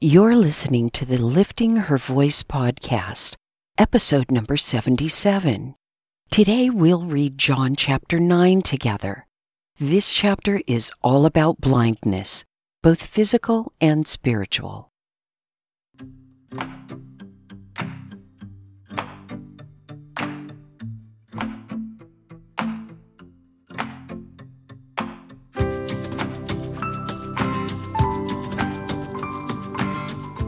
You're listening to the Lifting Her Voice podcast, episode number 77. Today we'll read John chapter 9 together. This chapter is all about blindness, both physical and spiritual.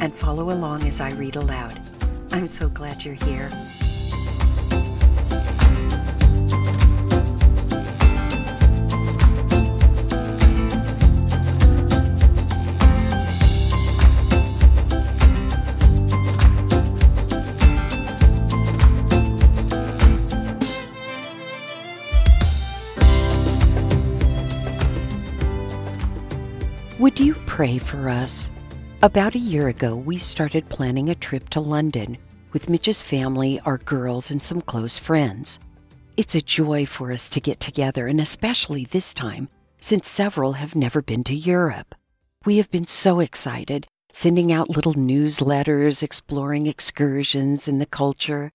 and follow along as I read aloud. I'm so glad you're here. Would you pray for us? About a year ago, we started planning a trip to London with Mitch's family, our girls, and some close friends. It's a joy for us to get together, and especially this time, since several have never been to Europe. We have been so excited, sending out little newsletters, exploring excursions and the culture.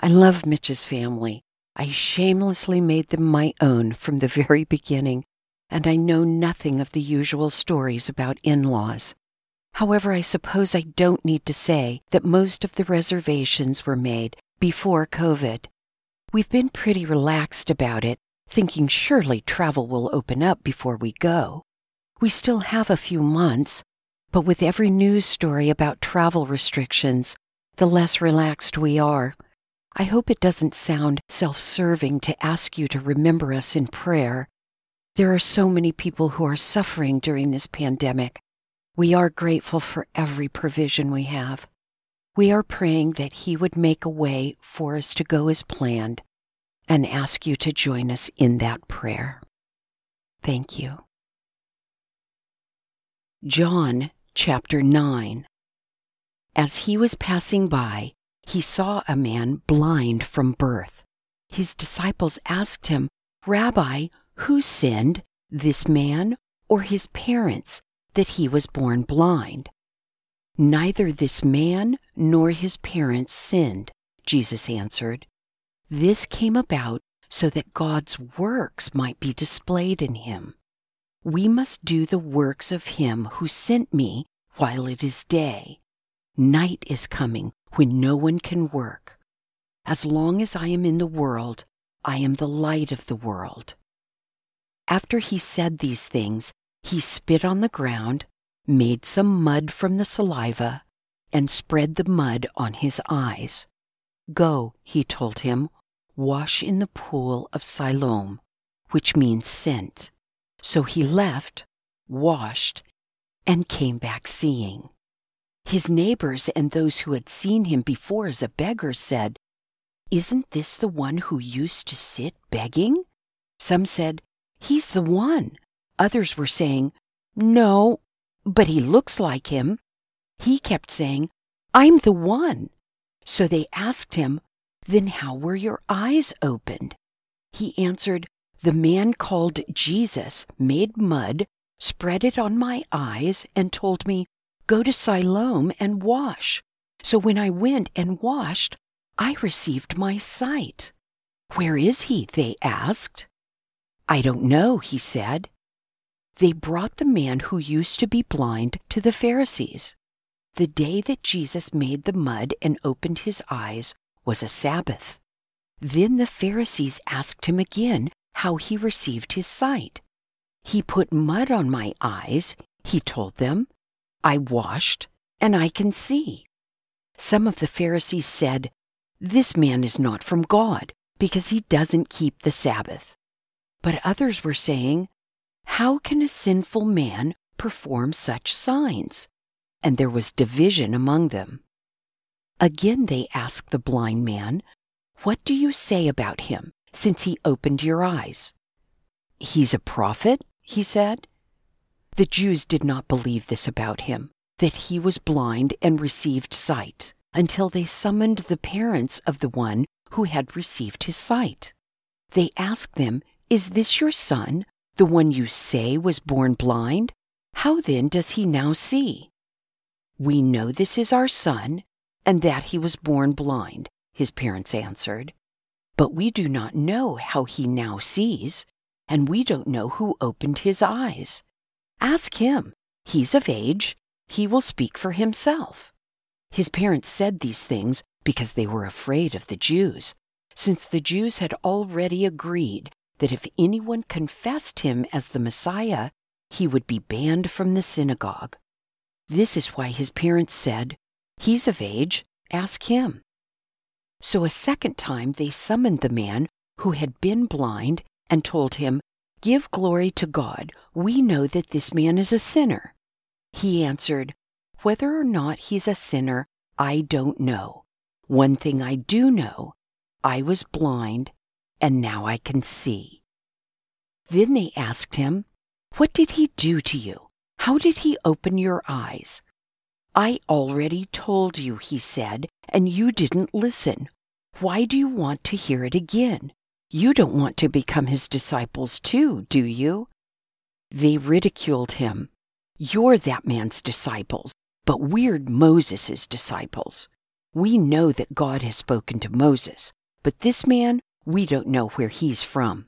I love Mitch's family. I shamelessly made them my own from the very beginning, and I know nothing of the usual stories about in laws. However, I suppose I don't need to say that most of the reservations were made before COVID. We've been pretty relaxed about it, thinking surely travel will open up before we go. We still have a few months, but with every news story about travel restrictions, the less relaxed we are. I hope it doesn't sound self serving to ask you to remember us in prayer. There are so many people who are suffering during this pandemic. We are grateful for every provision we have. We are praying that He would make a way for us to go as planned and ask you to join us in that prayer. Thank you. John chapter 9 As he was passing by, he saw a man blind from birth. His disciples asked him, Rabbi, who sinned, this man or his parents, that he was born blind? Neither this man nor his parents sinned, Jesus answered. This came about so that God's works might be displayed in him. We must do the works of him who sent me while it is day. Night is coming when no one can work. As long as I am in the world, I am the light of the world. After he said these things, he spit on the ground, made some mud from the saliva, and spread the mud on his eyes. Go, he told him, wash in the pool of Siloam, which means sent. So he left, washed, and came back seeing. His neighbors and those who had seen him before as a beggar said, Isn't this the one who used to sit begging? Some said, He's the one. Others were saying, No, but he looks like him. He kept saying, I'm the one. So they asked him, Then how were your eyes opened? He answered, The man called Jesus made mud, spread it on my eyes, and told me, Go to Siloam and wash. So when I went and washed, I received my sight. Where is he? They asked. I don't know, he said. They brought the man who used to be blind to the Pharisees. The day that Jesus made the mud and opened his eyes was a Sabbath. Then the Pharisees asked him again how he received his sight. He put mud on my eyes, he told them. I washed, and I can see. Some of the Pharisees said, This man is not from God, because he doesn't keep the Sabbath. But others were saying, How can a sinful man perform such signs? and there was division among them. Again they asked the blind man, What do you say about him, since he opened your eyes? He's a prophet, he said. The Jews did not believe this about him, that he was blind and received sight, until they summoned the parents of the one who had received his sight. They asked them, Is this your son, the one you say was born blind? How then does he now see? We know this is our son, and that he was born blind, his parents answered. But we do not know how he now sees, and we don't know who opened his eyes. Ask him. He's of age. He will speak for himself. His parents said these things because they were afraid of the Jews, since the Jews had already agreed that if anyone confessed him as the Messiah, he would be banned from the synagogue. This is why his parents said, He's of age, ask him. So a second time they summoned the man who had been blind and told him, Give glory to God. We know that this man is a sinner. He answered, Whether or not he's a sinner, I don't know. One thing I do know I was blind, and now I can see. Then they asked him, What did he do to you? How did he open your eyes? I already told you, he said, and you didn't listen. Why do you want to hear it again? You don't want to become his disciples too, do you? They ridiculed him. You're that man's disciples, but we're Moses' disciples. We know that God has spoken to Moses, but this man, we don't know where he's from.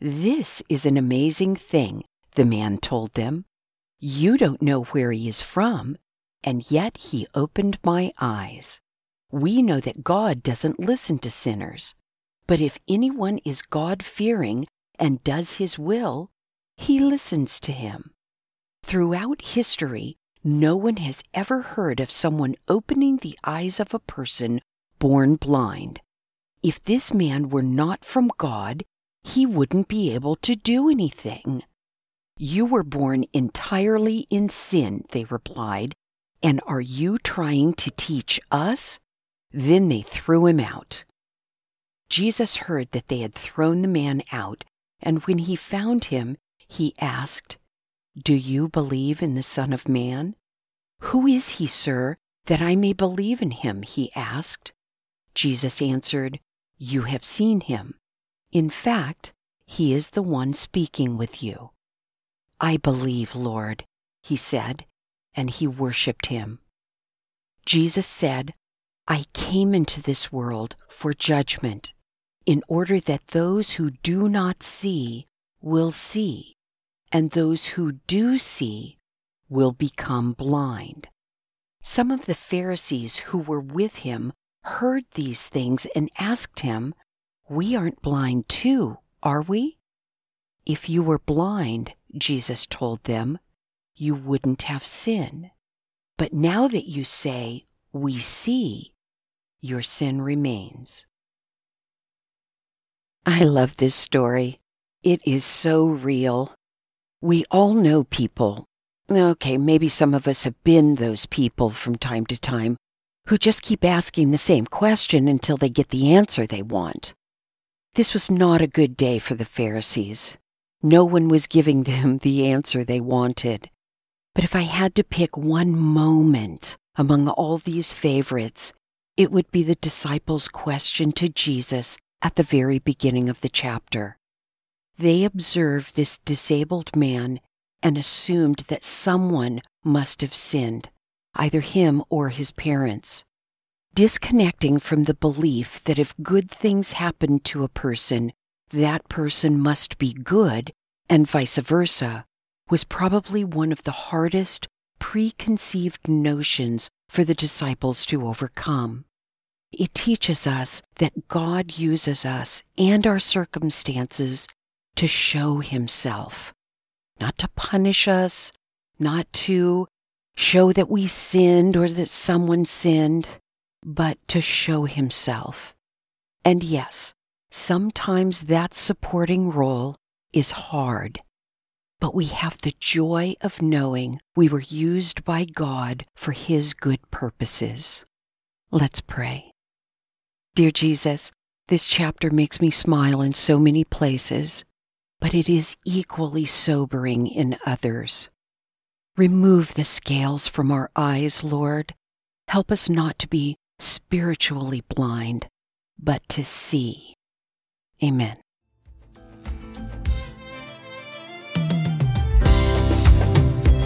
This is an amazing thing, the man told them. You don't know where he is from, and yet he opened my eyes. We know that God doesn't listen to sinners, but if anyone is God fearing and does his will, he listens to him. Throughout history, no one has ever heard of someone opening the eyes of a person born blind. If this man were not from God, he wouldn't be able to do anything. You were born entirely in sin, they replied, and are you trying to teach us? Then they threw him out. Jesus heard that they had thrown the man out, and when he found him, he asked, Do you believe in the Son of Man? Who is he, sir, that I may believe in him? he asked. Jesus answered, You have seen him. In fact, he is the one speaking with you. I believe, Lord, he said, and he worshiped him. Jesus said, I came into this world for judgment, in order that those who do not see will see, and those who do see will become blind. Some of the Pharisees who were with him heard these things and asked him, We aren't blind too, are we? If you were blind, Jesus told them, you wouldn't have sin. But now that you say, We see, your sin remains. I love this story. It is so real. We all know people. Okay, maybe some of us have been those people from time to time who just keep asking the same question until they get the answer they want. This was not a good day for the Pharisees. No one was giving them the answer they wanted. But if I had to pick one moment among all these favorites, it would be the disciples' question to Jesus at the very beginning of the chapter. They observed this disabled man and assumed that someone must have sinned, either him or his parents. Disconnecting from the belief that if good things happen to a person, that person must be good, and vice versa, was probably one of the hardest preconceived notions for the disciples to overcome. It teaches us that God uses us and our circumstances to show Himself, not to punish us, not to show that we sinned or that someone sinned, but to show Himself. And yes, sometimes that supporting role is hard but we have the joy of knowing we were used by God for His good purposes. Let's pray. Dear Jesus, this chapter makes me smile in so many places, but it is equally sobering in others. Remove the scales from our eyes, Lord. Help us not to be spiritually blind, but to see. Amen.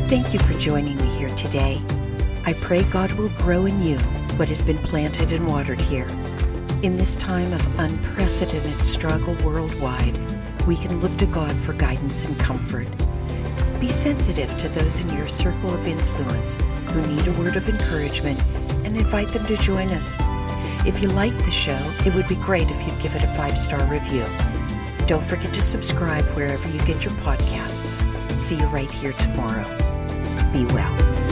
Thank you for joining me here today. I pray God will grow in you what has been planted and watered here. In this time of unprecedented struggle worldwide, we can look to God for guidance and comfort. Be sensitive to those in your circle of influence who need a word of encouragement and invite them to join us. If you like the show, it would be great if you'd give it a five star review. Don't forget to subscribe wherever you get your podcasts. See you right here tomorrow. Be well.